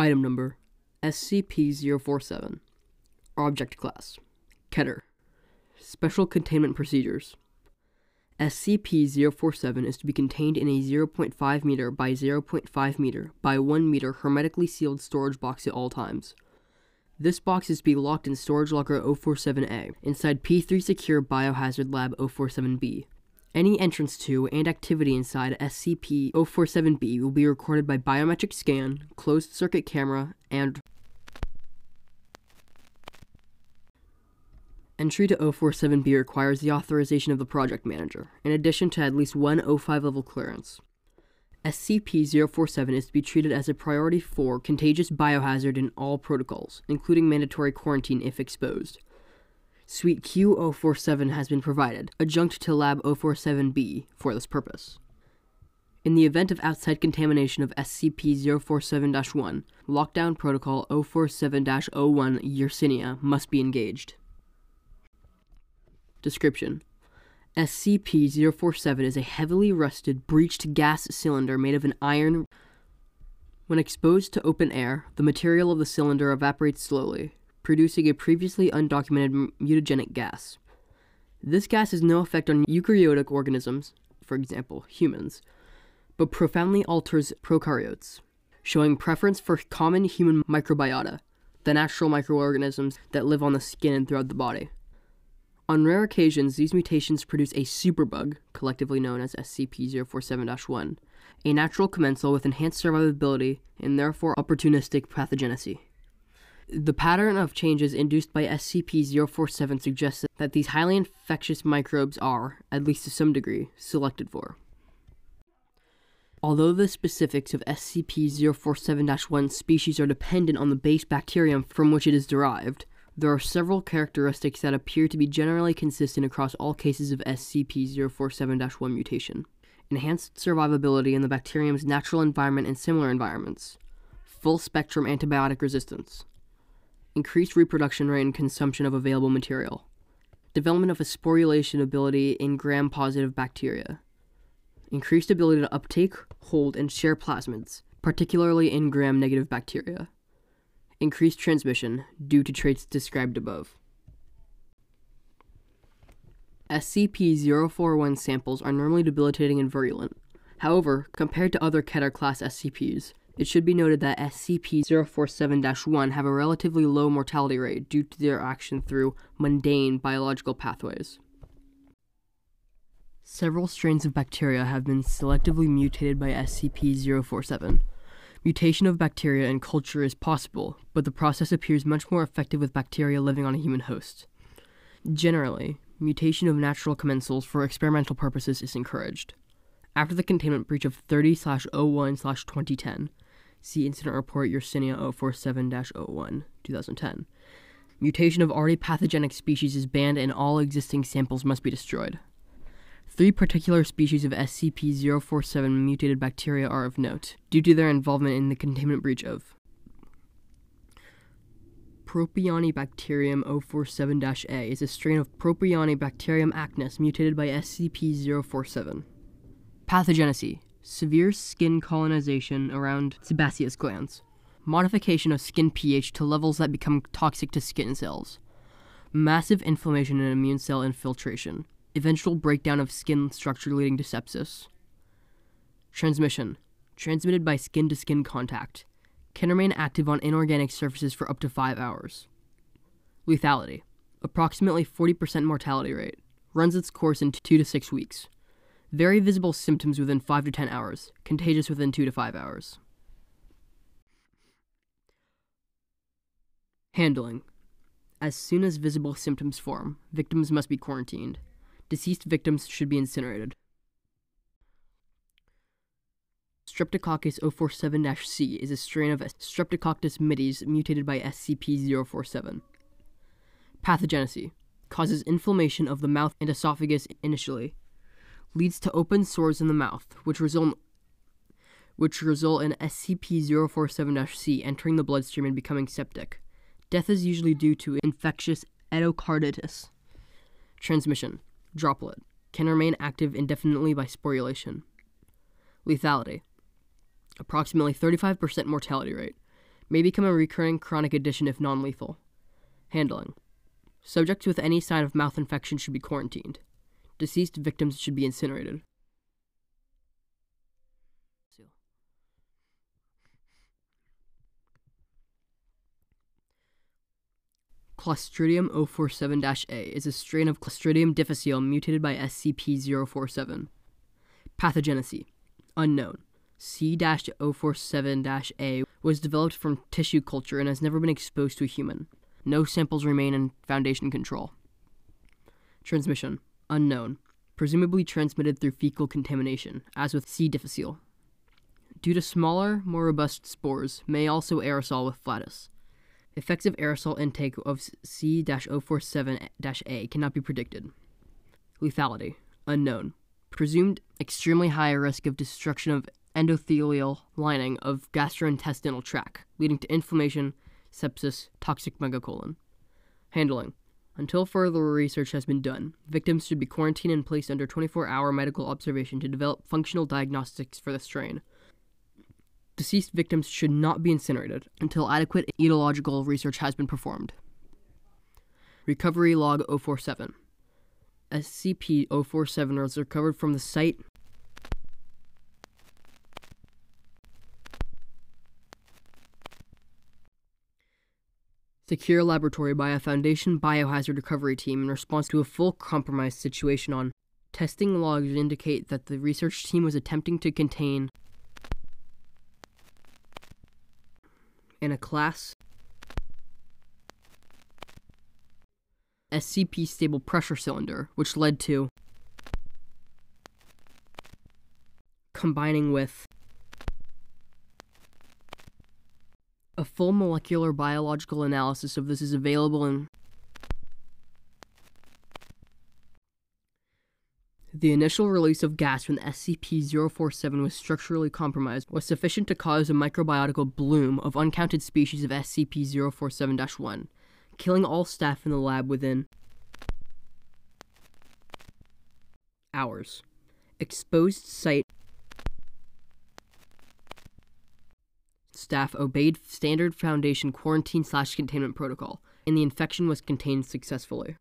Item number SCP 047. Object Class Keter. Special Containment Procedures SCP 047 is to be contained in a 0.5 meter by 0.5 meter by 1 meter hermetically sealed storage box at all times. This box is to be locked in Storage Locker 047A inside P3 Secure Biohazard Lab 047B. Any entrance to and activity inside SCP 047B will be recorded by biometric scan, closed circuit camera, and Entry to 047B requires the authorization of the project manager, in addition to at least one O5 level clearance. SCP 047 is to be treated as a priority 4 contagious biohazard in all protocols, including mandatory quarantine if exposed. Suite Q047 has been provided, adjunct to Lab 047B, for this purpose. In the event of outside contamination of SCP 047 1, Lockdown Protocol 047 01 Yersinia must be engaged. Description SCP 047 is a heavily rusted, breached gas cylinder made of an iron. When exposed to open air, the material of the cylinder evaporates slowly, producing a previously undocumented mutagenic gas. This gas has no effect on eukaryotic organisms, for example, humans, but profoundly alters prokaryotes, showing preference for common human microbiota, the natural microorganisms that live on the skin and throughout the body. On rare occasions, these mutations produce a superbug, collectively known as SCP 047 1, a natural commensal with enhanced survivability and therefore opportunistic pathogenicity. The pattern of changes induced by SCP 047 suggests that these highly infectious microbes are, at least to some degree, selected for. Although the specifics of SCP 047 1 species are dependent on the base bacterium from which it is derived, there are several characteristics that appear to be generally consistent across all cases of SCP 047 1 mutation. Enhanced survivability in the bacterium's natural environment and similar environments, full spectrum antibiotic resistance, increased reproduction rate and consumption of available material, development of a sporulation ability in gram positive bacteria, increased ability to uptake, hold, and share plasmids, particularly in gram negative bacteria increased transmission due to traits described above. SCP 041 samples are normally debilitating and virulent. However, compared to other Keter class SCPs, it should be noted that SCP 047 1 have a relatively low mortality rate due to their action through mundane biological pathways. Several strains of bacteria have been selectively mutated by SCP 047. Mutation of bacteria in culture is possible, but the process appears much more effective with bacteria living on a human host. Generally, mutation of natural commensals for experimental purposes is encouraged. After the containment breach of 30 01 2010, see Incident Report Yersinia 047 01 2010, mutation of already pathogenic species is banned and all existing samples must be destroyed. Three particular species of SCP 047 mutated bacteria are of note, due to their involvement in the containment breach of Propionibacterium 047 A is a strain of Propionibacterium acnes mutated by SCP 047. Pathogenesis Severe skin colonization around sebaceous glands. Modification of skin pH to levels that become toxic to skin cells. Massive inflammation and immune cell infiltration eventual breakdown of skin structure leading to sepsis. Transmission transmitted by skin to skin contact can remain active on inorganic surfaces for up to 5 hours. Lethality approximately 40% mortality rate runs its course in 2 to 6 weeks. Very visible symptoms within 5 to 10 hours, contagious within 2 to 5 hours. Handling As soon as visible symptoms form, victims must be quarantined. Deceased victims should be incinerated. Streptococcus 047 C is a strain of Streptococcus mitis mutated by SCP 047. Pathogenesis causes inflammation of the mouth and esophagus initially, leads to open sores in the mouth, which result which result in SCP 047 C entering the bloodstream and becoming septic. Death is usually due to infectious endocarditis. Transmission droplet, can remain active indefinitely by sporulation. Lethality approximately 35% mortality rate, May become a recurring chronic addition if non lethal. Handling Subjects with any sign of mouth infection should be quarantined. Deceased victims should be incinerated. Clostridium 047-A is a strain of Clostridium difficile mutated by SCP-047. Pathogenesis unknown. C-047-A was developed from tissue culture and has never been exposed to a human. No samples remain in Foundation control. Transmission unknown. Presumably transmitted through fecal contamination, as with C. difficile. Due to smaller, more robust spores, may also aerosol with flatus. Effective aerosol intake of C 047 A cannot be predicted. Lethality unknown. Presumed extremely high risk of destruction of endothelial lining of gastrointestinal tract, leading to inflammation, sepsis, toxic megacolon. Handling. Until further research has been done, victims should be quarantined and placed under 24 hour medical observation to develop functional diagnostics for the strain. Deceased victims should not be incinerated until adequate etiological research has been performed. Recovery Log 047 SCP 047 was recovered from the site secure laboratory by a Foundation biohazard recovery team in response to a full compromised situation on testing logs indicate that the research team was attempting to contain in a class SCP stable pressure cylinder, which led to combining with A full molecular biological analysis of this is available in The initial release of gas when SCP-047 was structurally compromised was sufficient to cause a microbiological bloom of uncounted species of SCP-047-1, killing all staff in the lab within hours. Exposed site staff obeyed standard Foundation quarantine slash containment protocol, and the infection was contained successfully.